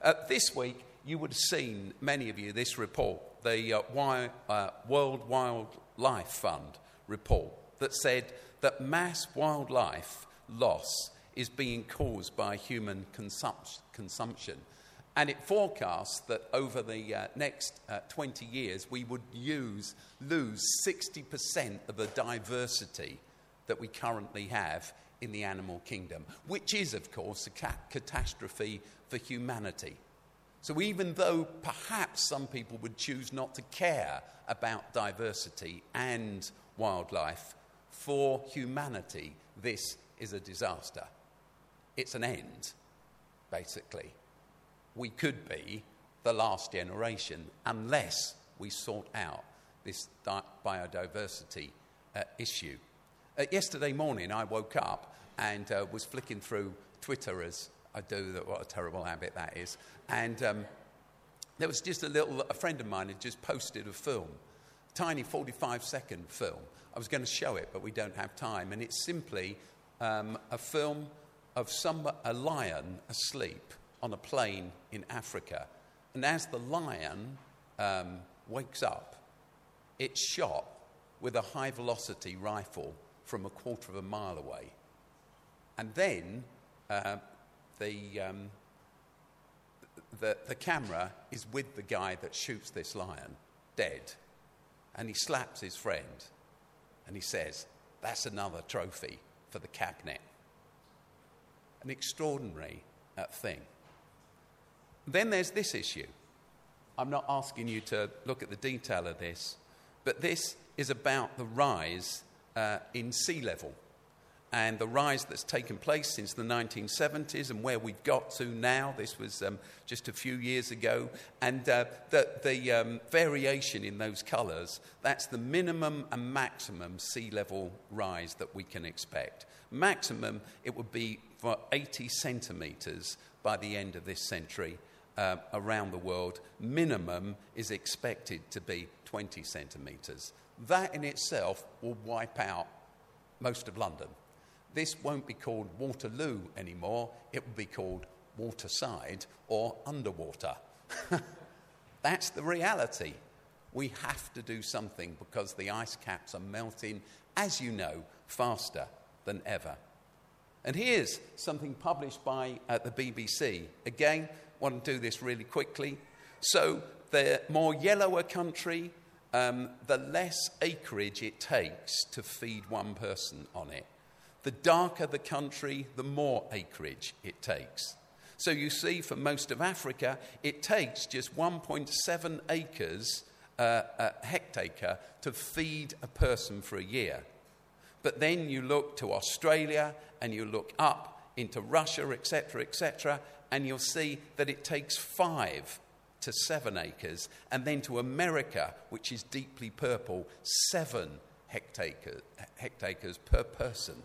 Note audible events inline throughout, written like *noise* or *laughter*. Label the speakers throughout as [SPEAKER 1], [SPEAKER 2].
[SPEAKER 1] Uh, this week, you would have seen, many of you, this report, the uh, uh, World Wildlife Fund report, that said that mass wildlife loss is being caused by human consum- consumption. And it forecasts that over the uh, next uh, 20 years, we would use, lose 60% of the diversity that we currently have in the animal kingdom, which is, of course, a ca- catastrophe for humanity. So, even though perhaps some people would choose not to care about diversity and wildlife, for humanity, this is a disaster. It's an end, basically. We could be the last generation unless we sort out this di- biodiversity uh, issue. Uh, yesterday morning, I woke up and uh, was flicking through Twitter as I do. That, what a terrible habit that is. And um, there was just a little, a friend of mine had just posted a film, tiny 45 second film. I was going to show it, but we don't have time. And it's simply um, a film of some, a lion asleep on a plain in Africa. And as the lion um, wakes up, it's shot with a high velocity rifle from a quarter of a mile away. And then uh, the, um, the, the camera is with the guy that shoots this lion, dead. And he slaps his friend and he says, That's another trophy for the cabinet. An extraordinary uh, thing. Then there's this issue. I'm not asking you to look at the detail of this, but this is about the rise uh, in sea level and the rise that's taken place since the 1970s and where we've got to now. This was um, just a few years ago. And uh, the, the um, variation in those colours, that's the minimum and maximum sea level rise that we can expect. Maximum, it would be for 80 centimetres by the end of this century. Uh, around the world, minimum is expected to be 20 centimetres. That in itself will wipe out most of London this won't be called Waterloo anymore, it will be called Waterside or Underwater. *laughs* That's the reality. We have to do something because the ice caps are melting, as you know, faster than ever. And here's something published by uh, the BBC. Again, want to do this really quickly. So, the more yellow a country, um, the less acreage it takes to feed one person on it. The darker the country, the more acreage it takes. So you see, for most of Africa, it takes just 1.7 acres uh, a hectare to feed a person for a year. But then you look to Australia and you look up into Russia, etc., etc., and you'll see that it takes five to seven acres, and then to America, which is deeply purple, seven hectares per person.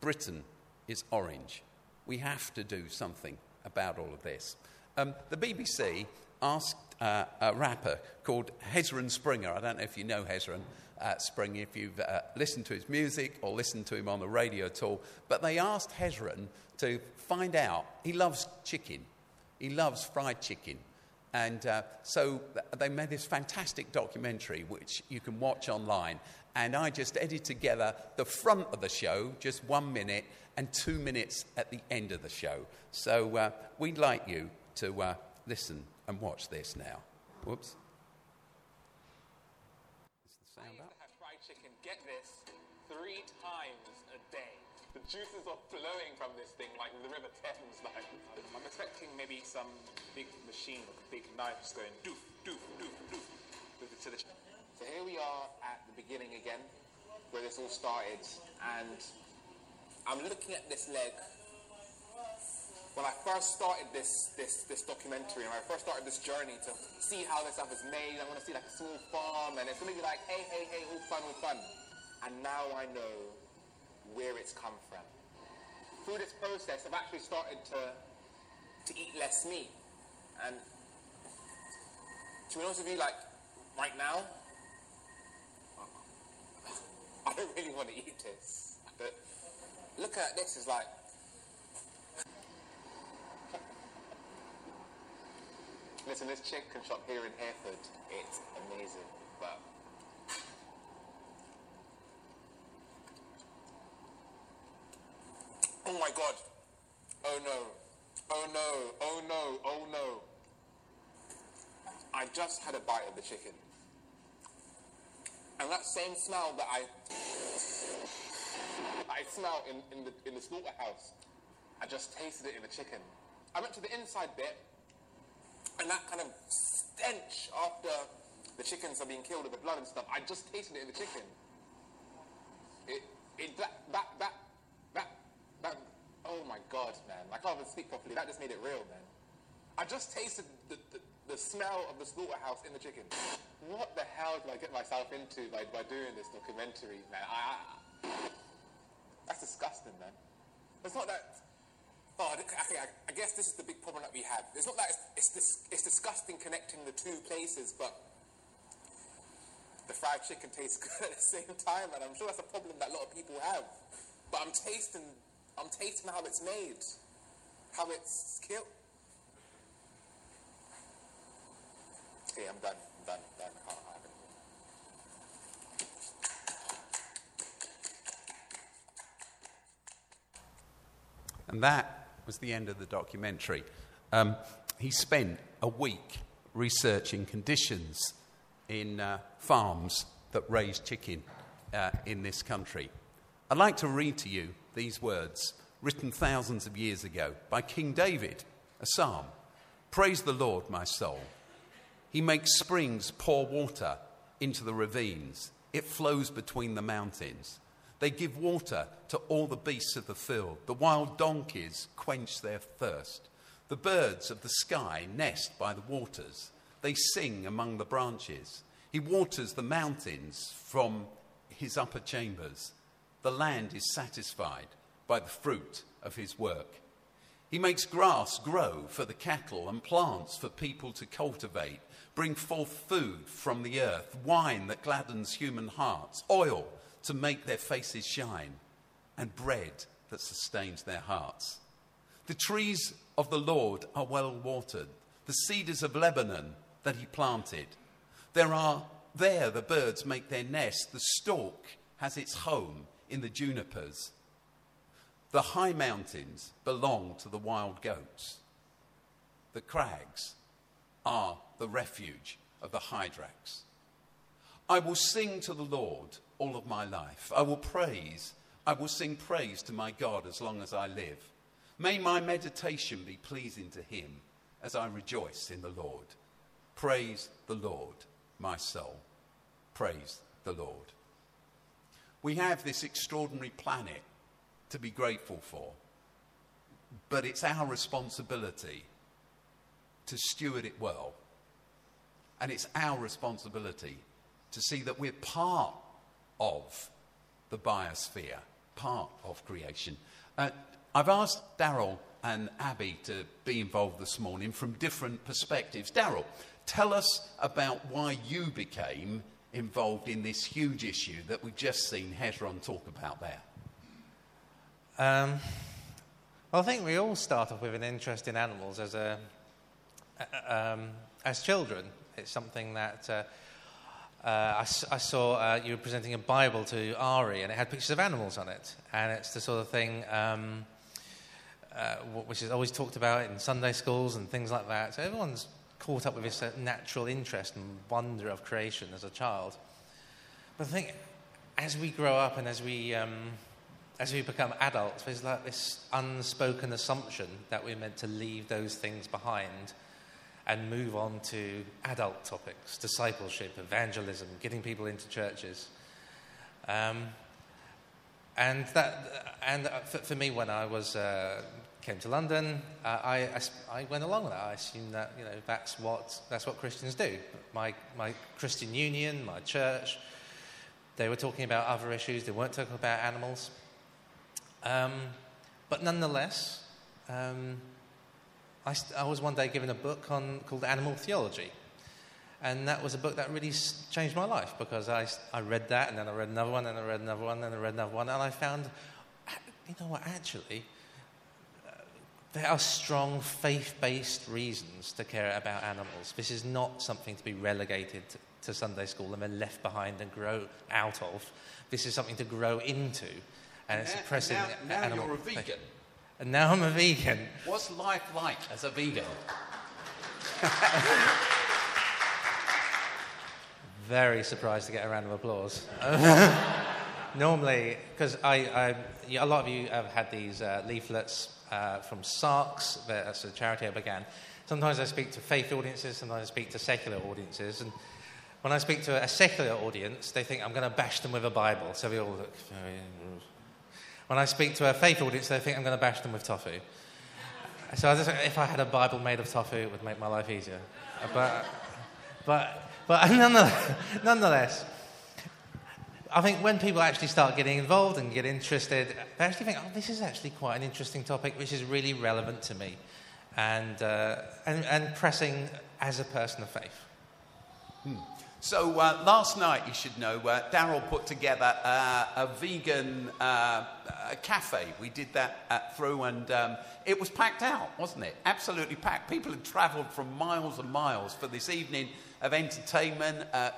[SPEAKER 1] Britain is orange. We have to do something about all of this. Um, the BBC asked uh, a rapper called Hezron Springer. I don't know if you know Hezron uh, Springer, if you've uh, listened to his music or listened to him on the radio at all, but they asked Hezron to find out. He loves chicken, he loves fried chicken. And uh, so they made this fantastic documentary, which you can watch online and I just edited together the front of the show, just one minute, and two minutes at the end of the show. So uh, we'd like you to uh, listen and watch this now. Whoops.
[SPEAKER 2] Is the sound I used to have fried chicken, get this, three times a day. The juices are flowing from this thing like the River Thames. Like, I'm expecting maybe some big machine with big knives going doof, doof, doof, doof to the. So here we are at the beginning again, where this all started, and I'm looking at this leg. When I first started this this this documentary, and I first started this journey to see how this stuff is made, I want to see like a small farm, and it's gonna be like, hey, hey, hey, all fun, all fun. And now I know where it's come from. Through this process, I've actually started to to eat less meat, and to be honest with you, like right now, I don't really want to eat this. But look at this, it's like. *laughs* Listen, this chicken shop here in Hereford, it's amazing, but Oh my god. Oh no. Oh no. Oh no. Oh no. I just had a bite of the chicken. And that same smell that I I smell in, in the in the slaughterhouse, I just tasted it in the chicken. I went to the inside bit, and that kind of stench after the chickens are being killed with the blood and stuff, I just tasted it in the chicken. It, it, that, that, that, that, that, oh my god, man. I can't even speak properly. That just made it real, man. I just tasted the, the, the smell of the slaughterhouse in the chicken. What the hell did I get myself into by, by doing this documentary, man? I, I, that's disgusting, man. It's not that Oh, I, I, guess this is the big problem that we have. It's not that it's, it's, it's disgusting connecting the two places, but the fried chicken tastes *laughs* good at the same time, and I'm sure that's a problem that a lot of people have. But I'm tasting, I'm tasting how it's made, how it's killed. Okay, I'm done. I'm done. I'm done.
[SPEAKER 1] And that was the end of the documentary. Um, he spent a week researching conditions in uh, farms that raise chicken uh, in this country. I'd like to read to you these words written thousands of years ago by King David, a psalm. Praise the Lord, my soul. He makes springs pour water into the ravines, it flows between the mountains. They give water to all the beasts of the field. The wild donkeys quench their thirst. The birds of the sky nest by the waters. They sing among the branches. He waters the mountains from his upper chambers. The land is satisfied by the fruit of his work. He makes grass grow for the cattle and plants for people to cultivate, bring forth food from the earth, wine that gladdens human hearts, oil to make their faces shine, and bread that sustains their hearts. The trees of the Lord are well watered, the cedars of Lebanon that he planted. There are there the birds make their nest, the stork has its home in the junipers. The high mountains belong to the wild goats. The crags are the refuge of the hyrax. I will sing to the Lord all of my life. I will praise, I will sing praise to my God as long as I live. May my meditation be pleasing to him as I rejoice in the Lord. Praise the Lord, my soul. Praise the Lord. We have this extraordinary planet to be grateful for, but it's our responsibility to steward it well. And it's our responsibility to see that we're part of the biosphere, part of creation. Uh, I've asked Daryl and Abby to be involved this morning from different perspectives. Daryl, tell us about why you became involved in this huge issue that we've just seen Hezron talk about there.
[SPEAKER 3] Um, well, I think we all start off with an interest in animals as, a, um, as children. It's something that uh, uh, I, I, saw uh, you were presenting a Bible to Ari, and it had pictures of animals on it. And it's the sort of thing um, uh, which is always talked about in Sunday schools and things like that. So everyone's caught up with this natural interest and wonder of creation as a child. But I think as we grow up and as we, um, as we become adults, there's like this unspoken assumption that we're meant to leave those things behind and move on to adult topics discipleship, evangelism, getting people into churches. Um, and that, and for, for, me, when I was uh, came to London, uh, I, I, I, went along with that. I assumed that you know that's what that's what Christians do. My my Christian Union, my church, they were talking about other issues. They weren't talking about animals. Um, but nonetheless, um, I, I was one day given a book on, called Animal Theology. And that was a book that really changed my life because I, I read that and then I read another one and I read another one and I read another one. And I found, you know what, actually, uh, there are strong faith based reasons to care about animals. This is not something to be relegated to, Sunday school and then left behind and grow out of. This is something to grow into. And it's
[SPEAKER 1] Now-
[SPEAKER 3] pressing
[SPEAKER 1] now, now
[SPEAKER 3] animal
[SPEAKER 1] you're a
[SPEAKER 3] faith. And now I'm a vegan.
[SPEAKER 1] What's life like as a vegan? *laughs*
[SPEAKER 3] Very surprised to get a round of applause. *laughs* Normally, because I, I, a lot of you have had these uh, leaflets uh, from Sarx, that's a charity I began. Sometimes I speak to faith audiences, sometimes I speak to secular audiences. And when I speak to a secular audience, they think I'm going to bash them with a Bible. So we all look very. When I speak to a faith audience, they think I'm going to bash them with tofu. So I just, if I had a Bible made of tofu, it would make my life easier. But, but, but *laughs* nonetheless, nonetheless, I think when people actually start getting involved and get interested, they actually think, oh, this is actually quite an interesting topic, which is really relevant to me and, uh, and, and pressing as a person of faith.
[SPEAKER 1] So uh, last night, you should know, uh, Daryl put together uh, a vegan uh, uh, cafe. We did that uh, through, and um, it was packed out, wasn't it? Absolutely packed. People had travelled from miles and miles for this evening of entertainment, uh,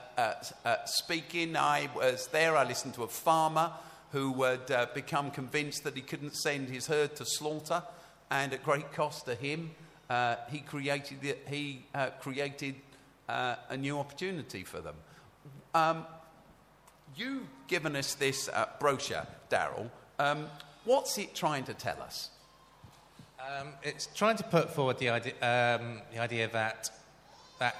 [SPEAKER 1] speaking. I was there. I listened to a farmer who had become convinced that he couldn't send his herd to slaughter, and at great cost to him, he created the, he created uh, a new opportunity for them. Um, you've given us this uh, brochure, Daryl. Um, what's it trying to tell us?
[SPEAKER 3] Um, it's trying to put forward the idea, um, the idea that, that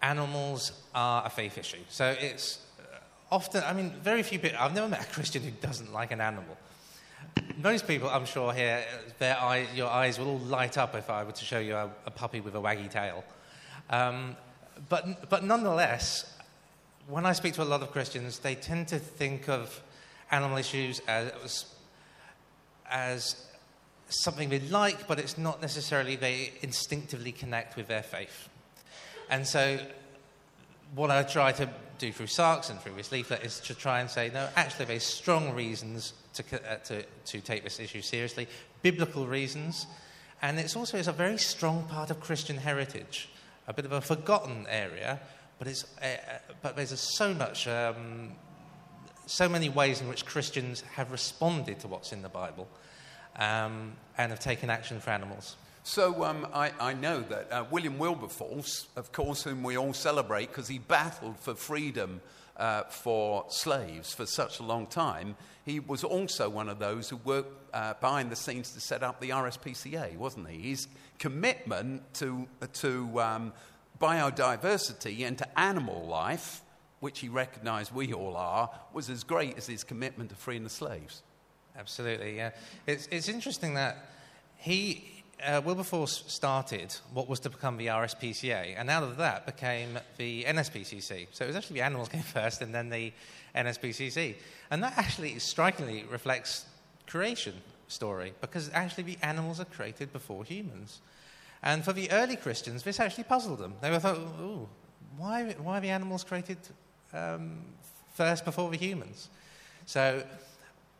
[SPEAKER 3] animals are a faith issue. So it's uh, often, I mean, very few people, I've never met a Christian who doesn't like an animal. Most people, I'm sure, here, their eye, your eyes will all light up if I were to show you a, a puppy with a waggy tail. Um, but, but nonetheless, when I speak to a lot of Christians, they tend to think of animal issues as, as something they like, but it's not necessarily they instinctively connect with their faith. And so, what I try to do through Sarx and through this leaflet is to try and say, no, actually, there's strong reasons to, uh, to, to take this issue seriously, biblical reasons, and it's also it's a very strong part of Christian heritage, a bit of a forgotten area, but, it's, uh, uh, but there's so much, um, so many ways in which Christians have responded to what's in the Bible um, and have taken action for animals.
[SPEAKER 1] So um, I, I know that uh, William Wilberforce, of course, whom we all celebrate because he battled for freedom uh, for slaves for such a long time, he was also one of those who worked uh, behind the scenes to set up the RSPCA, wasn't he? His commitment to, to um, biodiversity and to animal life, which he recognized we all are, was as great as his commitment to freeing the slaves.
[SPEAKER 3] Absolutely, yeah. It's, it's interesting that he, uh, Wilberforce started what was to become the RSPCA, and out of that became the NSPCC. So it was actually the animals came *laughs* first and then the NSPCC. And that actually strikingly reflects creation story, because actually the animals are created before humans. And for the early Christians, this actually puzzled them. They were thought, ooh, why, why are the animals created um, first before the humans? So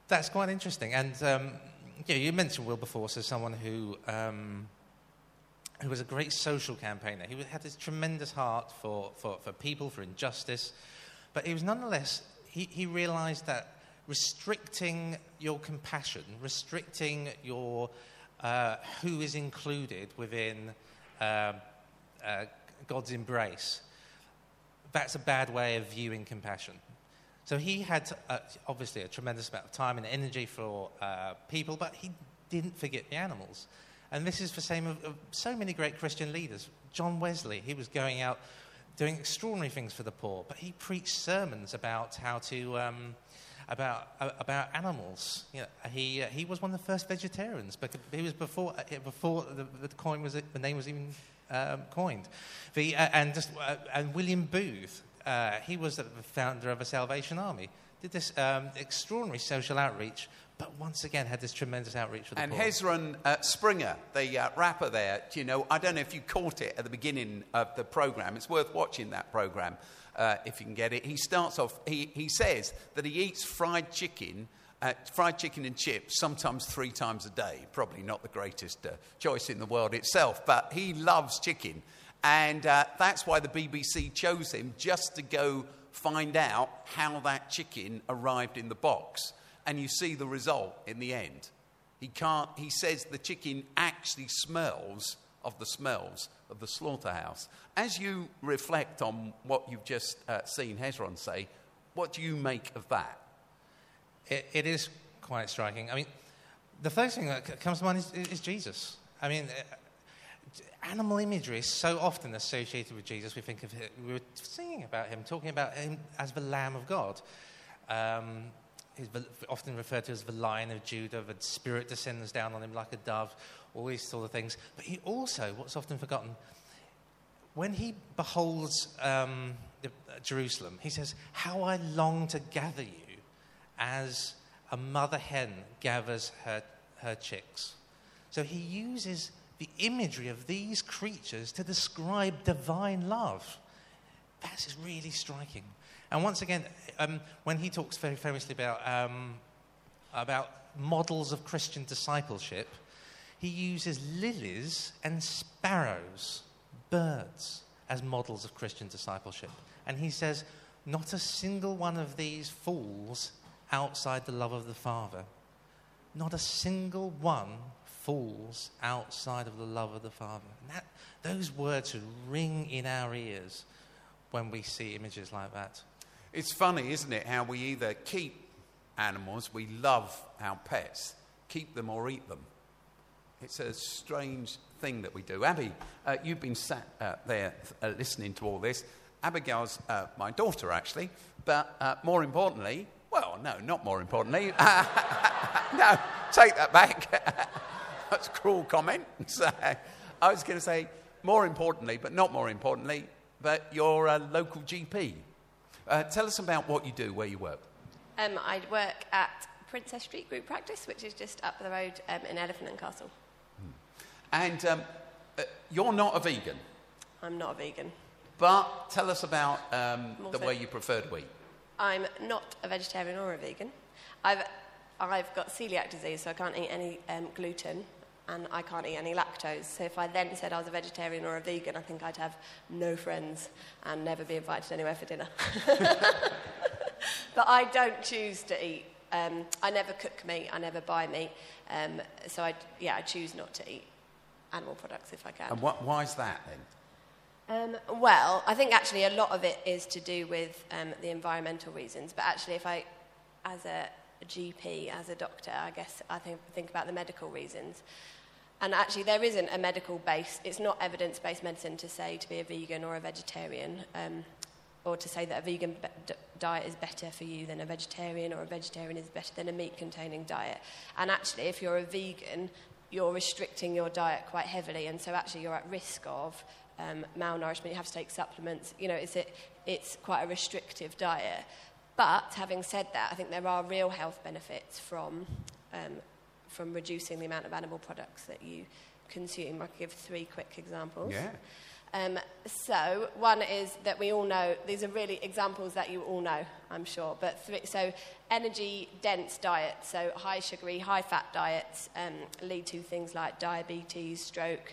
[SPEAKER 3] that's quite interesting. And um, yeah, you mentioned Wilberforce as someone who, um, who was a great social campaigner. He had this tremendous heart for, for, for people, for injustice. But he was nonetheless, he, he realized that restricting your compassion, restricting your uh, who is included within uh, uh, God's embrace, that's a bad way of viewing compassion. So he had uh, obviously a tremendous amount of time and energy for uh, people, but he didn't forget the animals. And this is the same of, of so many great Christian leaders. John Wesley, he was going out doing extraordinary things for the poor, but he preached sermons about how to. Um, about, uh, about animals. You know, he, uh, he was one of the first vegetarians, but he was before, uh, before the, the, coin was, the name was even um, coined. The, uh, and, just, uh, and William Booth, uh, he was the founder of a Salvation Army, did this um, extraordinary social outreach, but once again had this tremendous outreach for the
[SPEAKER 1] And
[SPEAKER 3] poor.
[SPEAKER 1] Hezron uh, Springer, the uh, rapper there, you know, I don't know if you caught it at the beginning of the program. It's worth watching that program uh, if you can get it. He starts off, he, he says that he eats fried chicken Uh, fried chicken and chips, sometimes three times a day. Probably not the greatest uh, choice in the world itself, but he loves chicken. And uh, that's why the BBC chose him just to go find out how that chicken arrived in the box. And you see the result in the end. He, can't, he says the chicken actually smells of the smells of the slaughterhouse. As you reflect on what you've just uh, seen Hezron say, what do you make of that?
[SPEAKER 3] It, it is quite striking. I mean, the first thing that comes to mind is, is Jesus. I mean, uh, animal imagery is so often associated with Jesus. We think of it, we were singing about him, talking about him as the Lamb of God. Um, he's often referred to as the Lion of Judah. The Spirit descends down on him like a dove. All these sort of things. But he also, what's often forgotten, when he beholds um, Jerusalem, he says, "How I long to gather you." as a mother hen gathers her, her chicks. So he uses the imagery of these creatures to describe divine love. That's really striking. And once again, um, when he talks very famously about, um, about models of Christian discipleship, he uses lilies and sparrows, birds, as models of Christian discipleship. And he says, Not a single one of these falls outside the love of the Father. Not a single one falls outside of the love of the Father. That, those words ring in our ears when we see images like that.
[SPEAKER 1] It's funny, isn't it, how we either keep animals, we love our pets, keep them or eat them. It's a strange thing that we do. Abby, uh, you've been sat uh, there uh, listening to all this. Abigail's uh, my daughter, actually, but uh, more importantly, well, no, not more importantly. *laughs* no, take that back. *laughs* That's a cruel comment. *laughs* So, I was going to say, more importantly, but not more importantly, but you're a local GP. Uh, tell us about what you do, where you work.
[SPEAKER 4] Um, I work at Princess Street Group Practice, which is just up the road um, in Elephant and Castle.
[SPEAKER 1] And um, uh, you're not a vegan.
[SPEAKER 4] I'm not a vegan.
[SPEAKER 1] But tell us about um, the way you prefer to eat.
[SPEAKER 4] I'm not a vegetarian or a vegan. I've, I've got celiac disease, so I can't eat any um, gluten and I can't eat any lactose. So if I then said I was a vegetarian or a vegan, I think I'd have no friends and never be invited anywhere for dinner. *laughs* but I don't choose to eat. Um, I never cook meat. I never buy meat. Um, so I, yeah, I choose not to eat animal products if I can.
[SPEAKER 1] And what, why is that then?
[SPEAKER 4] Um, well, I think actually a lot of it is to do with um, the environmental reasons. But actually, if I, as a, GP, as a doctor, I guess I think, think about the medical reasons. And actually, there isn't a medical base, it's not evidence based medicine to say to be a vegan or a vegetarian, um, or to say that a vegan be- diet is better for you than a vegetarian, or a vegetarian is better than a meat containing diet. And actually, if you're a vegan, you're restricting your diet quite heavily, and so actually, you're at risk of um, malnourishment, you have to take supplements. You know, it's, it's quite a restrictive diet. But having said that, I think there are real health benefits from, um, from reducing the amount of animal products that you consume. I can give three quick examples.
[SPEAKER 1] Yeah.
[SPEAKER 4] Um, so, one is that we all know, these are really examples that you all know, I'm sure. But so, energy dense diets, so high sugary, high fat diets, um, lead to things like diabetes, stroke,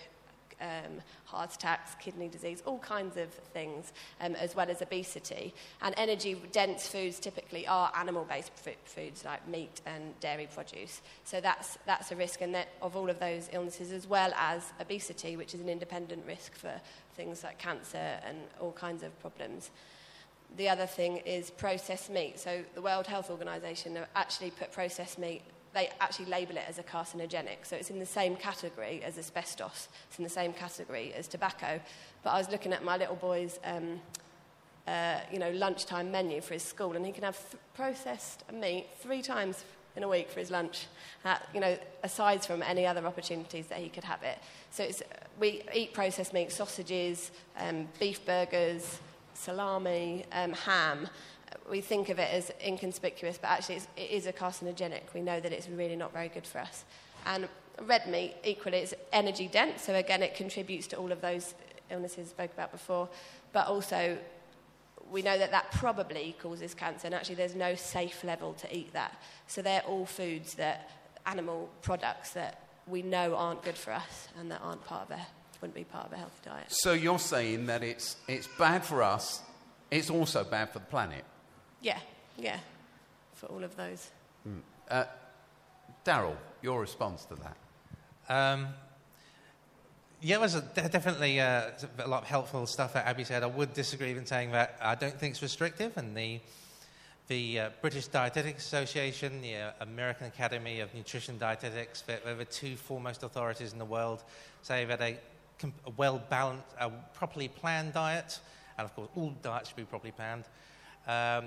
[SPEAKER 4] um, heart attacks, kidney disease, all kinds of things, um, as well as obesity. And energy dense foods typically are animal based foods like meat and dairy produce. So that's, that's a risk and that of all of those illnesses, as well as obesity, which is an independent risk for things like cancer and all kinds of problems. The other thing is processed meat. So the World Health Organization have actually put processed meat they actually label it as a carcinogenic. So it's in the same category as asbestos, it's in the same category as tobacco. But I was looking at my little boy's um, uh, you know, lunchtime menu for his school, and he can have th- processed meat three times in a week for his lunch, you know, aside from any other opportunities that he could have it. So we eat processed meat, sausages, um, beef burgers, salami, um, ham, we think of it as inconspicuous, but actually it's, it is a carcinogenic. We know that it's really not very good for us. And red meat, equally, is energy dense, so again, it contributes to all of those illnesses I spoke about before, but also we know that that probably causes cancer, and actually, there's no safe level to eat that. So they're all foods that animal products that we know aren't good for us and that aren't part of a wouldn't be part of a healthy diet.
[SPEAKER 1] So you're saying that it's, it's bad for us, it's also bad for the planet.
[SPEAKER 4] Yeah, yeah, for all of those.
[SPEAKER 1] Uh, Daryl, your response to that?
[SPEAKER 3] Um, yeah, there's a, de- definitely uh, a lot of helpful stuff that Abby said. I would disagree in saying that I don't think it's restrictive, and the the uh, British Dietetic Association, the uh, American Academy of Nutrition Dietetics, they're, they're the two foremost authorities in the world, say that a, a well balanced, a properly planned diet, and of course all diets should be properly planned, um,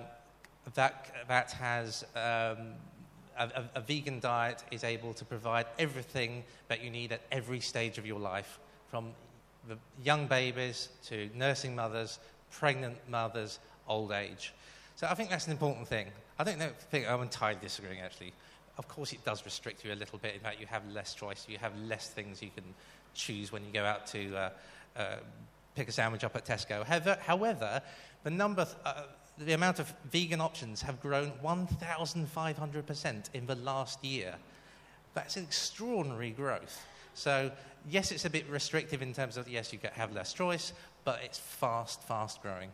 [SPEAKER 3] that that has um, a, a, vegan diet is able to provide everything that you need at every stage of your life, from the young babies to nursing mothers, pregnant mothers, old age. So I think that's an important thing. I don't know, I'm entirely disagreeing actually. Of course, it does restrict you a little bit in that you have less choice, you have less things you can choose when you go out to uh, uh, pick a sandwich up at Tesco. However, however the number, uh, the amount of vegan options have grown 1,500% in the last year. That's an extraordinary growth. So, yes, it's a bit restrictive in terms of, yes, you have less choice, but it's fast, fast growing.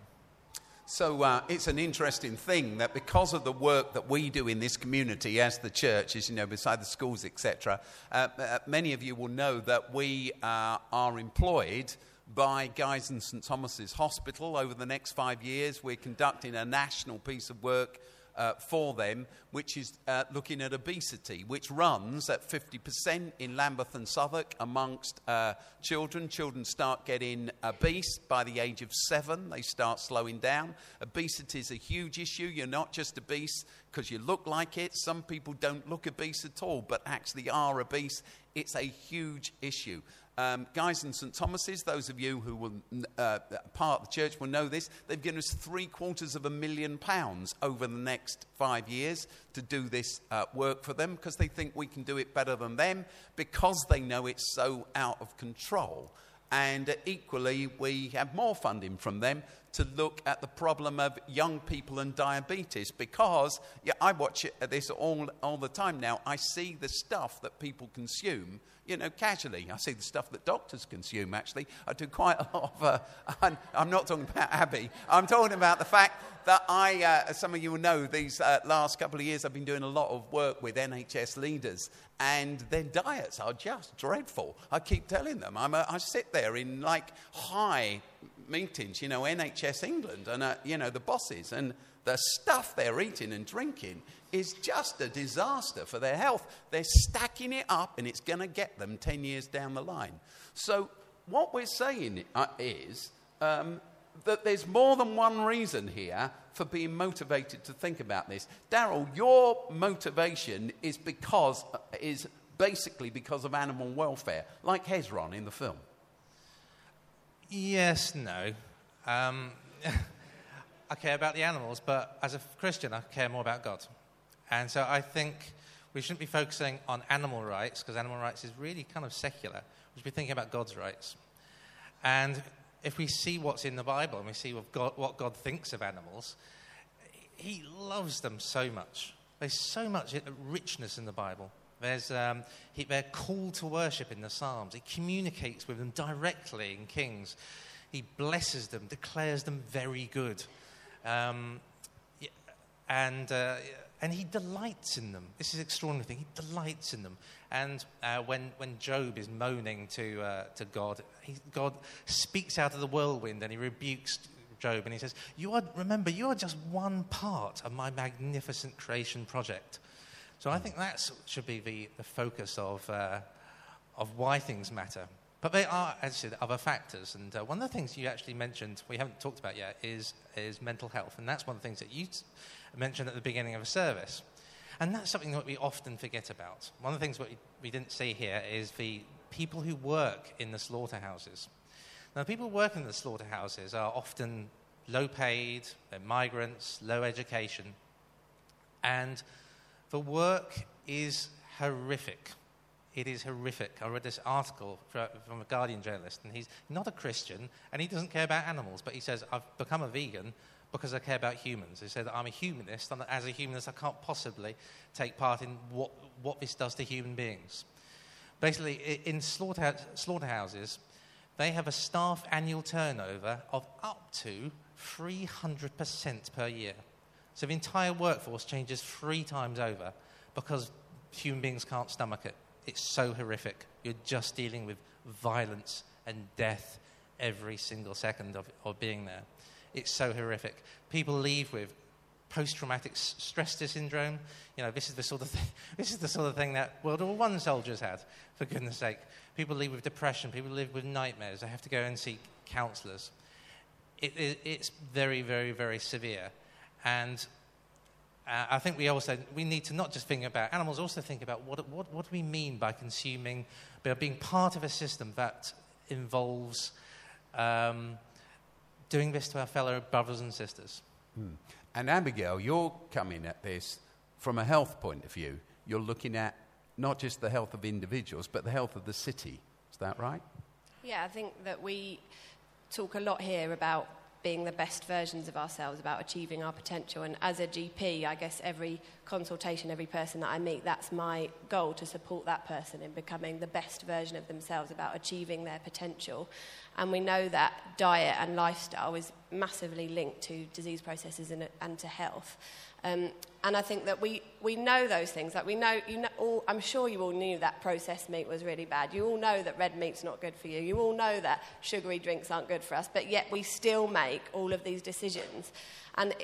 [SPEAKER 1] So uh, it's an interesting thing that because of the work that we do in this community as the church, as you know, beside the schools, etc., uh, uh, many of you will know that we uh, are employed by Guy's and St Thomas's Hospital over the next five years. We're conducting a national piece of work uh, for them, which is uh, looking at obesity, which runs at 50% in Lambeth and Southwark amongst uh, children. Children start getting obese by the age of seven, they start slowing down. Obesity is a huge issue. You're not just obese because you look like it. Some people don't look obese at all, but actually are obese. It's a huge issue. Um, Guy's in St. Thomas's, those of you who will uh, part of the church will know this, they've given us three quarters of a million pounds over the next five years to do this uh, work for them because they think we can do it better than them because they know it's so out of control. And uh, equally, we have more funding from them to look at the problem of young people and diabetes because yeah, I watch it, this all, all the time now. I see the stuff that people consume you know, casually. I see the stuff that doctors consume, actually. I do quite a lot of, uh, I'm, not talking about Abby. I'm talking about the fact that I, uh, some of you will know, these uh, last couple of years I've been doing a lot of work with NHS leaders, and their diets are just dreadful. I keep telling them. I'm a, I sit there in like high meetings, you know, NHS England, and, uh, you know, the bosses, and the stuff they're eating and drinking is just a disaster for their health. They're stacking it up and it's going to get them 10 years down the line. So, what we're saying uh, is um, that there's more than one reason here for being motivated to think about this. Daryl, your motivation is because is basically because of animal welfare, like Hezron in the film.
[SPEAKER 3] Yes, no. Um, *laughs* I care about the animals, but as a Christian, I care more about God. And so I think we shouldn't be focusing on animal rights because animal rights is really kind of secular. We should be thinking about God's rights. And if we see what's in the Bible and we see what God, what God thinks of animals, He loves them so much. There's so much richness in the Bible. There's, um, he, they're called to worship in the Psalms. He communicates with them directly in Kings. He blesses them, declares them very good. Um, and uh, and he delights in them. This is an extraordinary thing. He delights in them. And uh, when, when Job is moaning to, uh, to God, he, God speaks out of the whirlwind and he rebukes Job and he says, you are, Remember, you are just one part of my magnificent creation project. So I think that should be the, the focus of, uh, of why things matter. But there are, as I said, other factors. And uh, one of the things you actually mentioned, we haven't talked about yet, is, is mental health. And that's one of the things that you mentioned at the beginning of a service. And that's something that we often forget about. One of the things that we, we didn't see here is the people who work in the slaughterhouses. Now, people who work in the slaughterhouses are often low paid, they're migrants, low education, and the work is horrific. It is horrific. I read this article from a Guardian journalist, and he's not a Christian, and he doesn't care about animals, but he says, I've become a vegan because I care about humans. He said I'm a humanist, and as a humanist, I can't possibly take part in what, what this does to human beings. Basically, in slaughterhouses, they have a staff annual turnover of up to 300% per year. So the entire workforce changes three times over because human beings can't stomach it. It's so horrific. You're just dealing with violence and death every single second of, of being there. It's so horrific. People leave with post-traumatic stress syndrome. You know, this is the sort of thing, *laughs* this is the sort of thing that World War One soldiers had. For goodness' sake, people live with depression. People live with nightmares. They have to go and seek counsellors. It, it, it's very, very, very severe, and uh, I think we also we need to not just think about animals, also think about what, what, what do we mean by consuming, by being part of a system that involves um, doing this to our fellow brothers and sisters.
[SPEAKER 1] And Abigail, you're coming at this from a health point of view. You're looking at not just the health of individuals, but the health of the city. Is that right?
[SPEAKER 4] Yeah, I think that we talk a lot here about being the best versions of ourselves, about achieving our potential. And as a GP, I guess every consultation, every person that I meet, that's my goal to support that person in becoming the best version of themselves, about achieving their potential. And we know that diet and lifestyle is massively linked to disease processes and, and to health. Um, and I think that we, we know those things. Like we know, you know all, I'm sure you all knew that processed meat was really bad. You all know that red meat's not good for you. You all know that sugary drinks aren't good for us. But yet we still make all of these decisions. And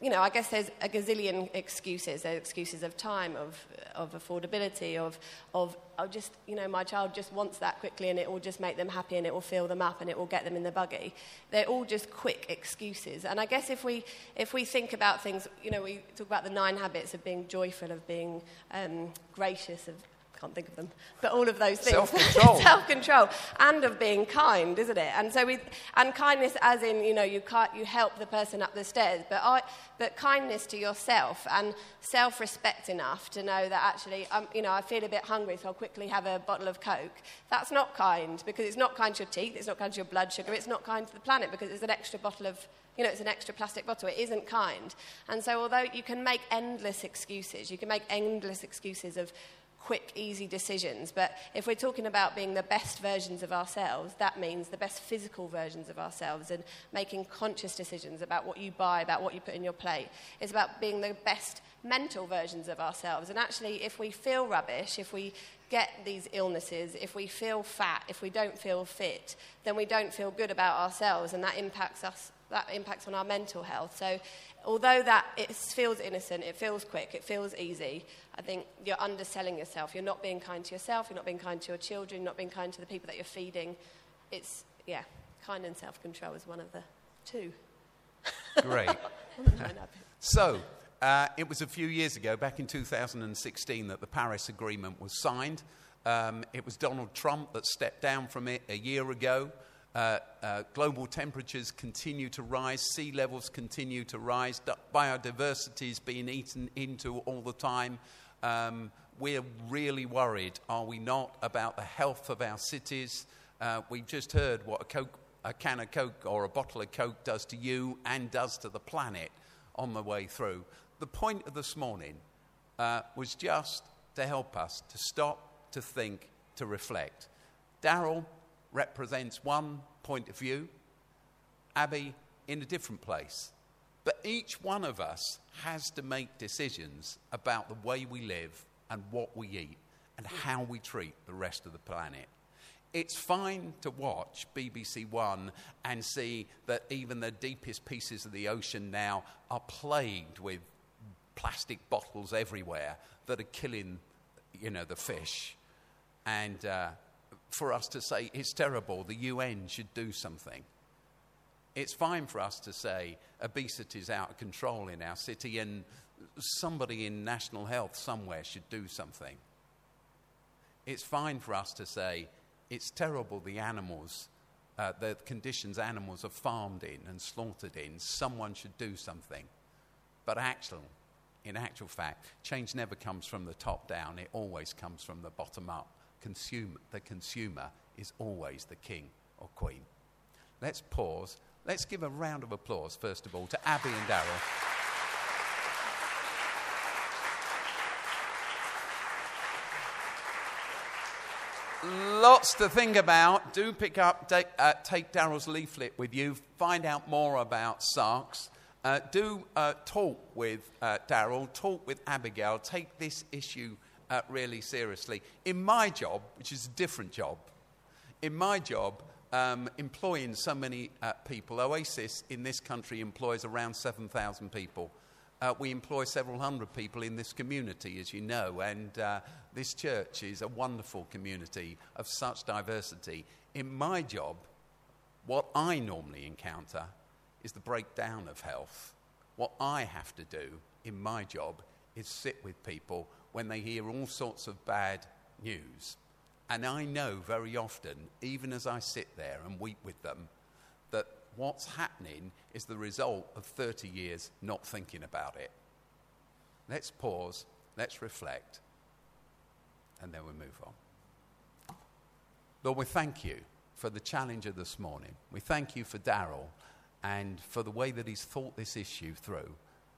[SPEAKER 4] you know, I guess there's a gazillion excuses. There's excuses of time, of, of affordability, of, of, of just, you know, my child just wants that quickly and it will just make them happy and it will fill them up and it will get them in the buggy. They're all just quick excuses. And I guess if we, if we think about things, you know, we talk about the nine habits of being joyful, of being um, gracious, of can't think of them, but all of those things.
[SPEAKER 1] Self-control. *laughs*
[SPEAKER 4] Self-control, and of being kind, isn't it? And so we, and kindness, as in, you know, you can't, you help the person up the stairs, but I, but kindness to yourself and self-respect enough to know that actually, um, you know, I feel a bit hungry, so I'll quickly have a bottle of Coke. That's not kind because it's not kind to your teeth, it's not kind to your blood sugar, it's not kind to the planet because it's an extra bottle of you know, it's an extra plastic bottle. It isn't kind. And so, although you can make endless excuses, you can make endless excuses of quick, easy decisions. But if we're talking about being the best versions of ourselves, that means the best physical versions of ourselves and making conscious decisions about what you buy, about what you put in your plate. It's about being the best mental versions of ourselves. And actually, if we feel rubbish, if we get these illnesses, if we feel fat, if we don't feel fit, then we don't feel good about ourselves, and that impacts us. That impacts on our mental health. So, although that it feels innocent, it feels quick, it feels easy, I think you're underselling yourself. You're not being kind to yourself, you're not being kind to your children, you're not being kind to the people that you're feeding. It's, yeah, kind and self control is one of the two. *laughs*
[SPEAKER 1] Great. So, uh, it was a few years ago, back in 2016, that the Paris Agreement was signed. Um, it was Donald Trump that stepped down from it a year ago. Uh, uh, global temperatures continue to rise, sea levels continue to rise, biodiversity is being eaten into all the time. Um, we're really worried, are we not, about the health of our cities? Uh, we've just heard what a, Coke, a can of Coke or a bottle of Coke does to you and does to the planet on the way through. The point of this morning uh, was just to help us to stop, to think, to reflect. Daryl represents one point of view, Abby in a different place. But each one of us has to make decisions about the way we live and what we eat and how we treat the rest of the planet. It's fine to watch BBC One and see that even the deepest pieces of the ocean now are plagued with plastic bottles everywhere that are killing, you know, the fish. And uh, for us to say it's terrible, the UN should do something. It's fine for us to say obesity is out of control in our city and somebody in national health somewhere should do something. It's fine for us to say it's terrible the animals, uh, the conditions animals are farmed in and slaughtered in. Someone should do something. But actual, in actual fact, change never comes from the top down, it always comes from the bottom up. Consumer, the consumer is always the king or queen. Let's pause, Let's give a round of applause, first of all, to Abby and Daryl. Lots to think about. Do pick up, take, uh, take Daryl's leaflet with you, find out more about Sarx. Uh, do uh, talk with uh, Daryl, talk with Abigail, take this issue uh, really seriously. In my job, which is a different job, in my job, um, employing so many uh, people, Oasis in this country employs around 7,000 people. Uh, we employ several hundred people in this community, as you know, and uh, this church is a wonderful community of such diversity. In my job, what I normally encounter is the breakdown of health. What I have to do in my job is sit with people when they hear all sorts of bad news. And I know very often, even as I sit there and weep with them, that what's happening is the result of 30 years not thinking about it. Let's pause, let's reflect, and then we move on. Lord, we thank you for the challenge of this morning. We thank you for Daryl and for the way that he's thought this issue through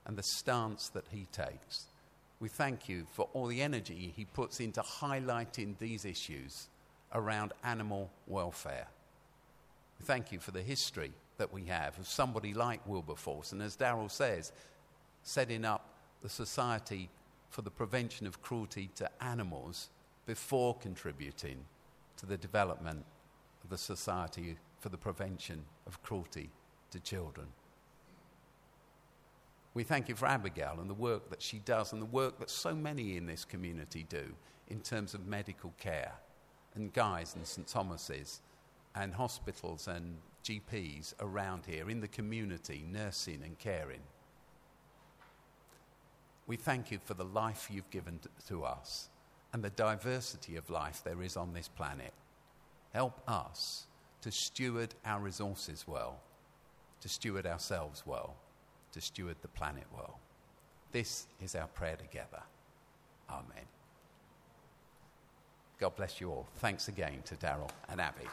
[SPEAKER 1] and the stance that he takes. We thank you for all the energy he puts into highlighting these issues around animal welfare. We thank you for the history that we have of somebody like Wilberforce, and as Daryl says, setting up the Society for the Prevention of Cruelty to Animals before contributing to the development of the Society for the Prevention of Cruelty to Children. We thank you for Abigail and the work that she does and the work that so many in this community do in terms of medical care and Guy's and St Thomas's and hospitals and GPs around here in the community, nursing and caring. We thank you for the life you've given to us and the diversity of life there is on this planet. Help us to steward our resources well, to steward ourselves well, to steward the planet well. This is our prayer together. Amen. God bless you all. Thanks again to Daryl and Abby.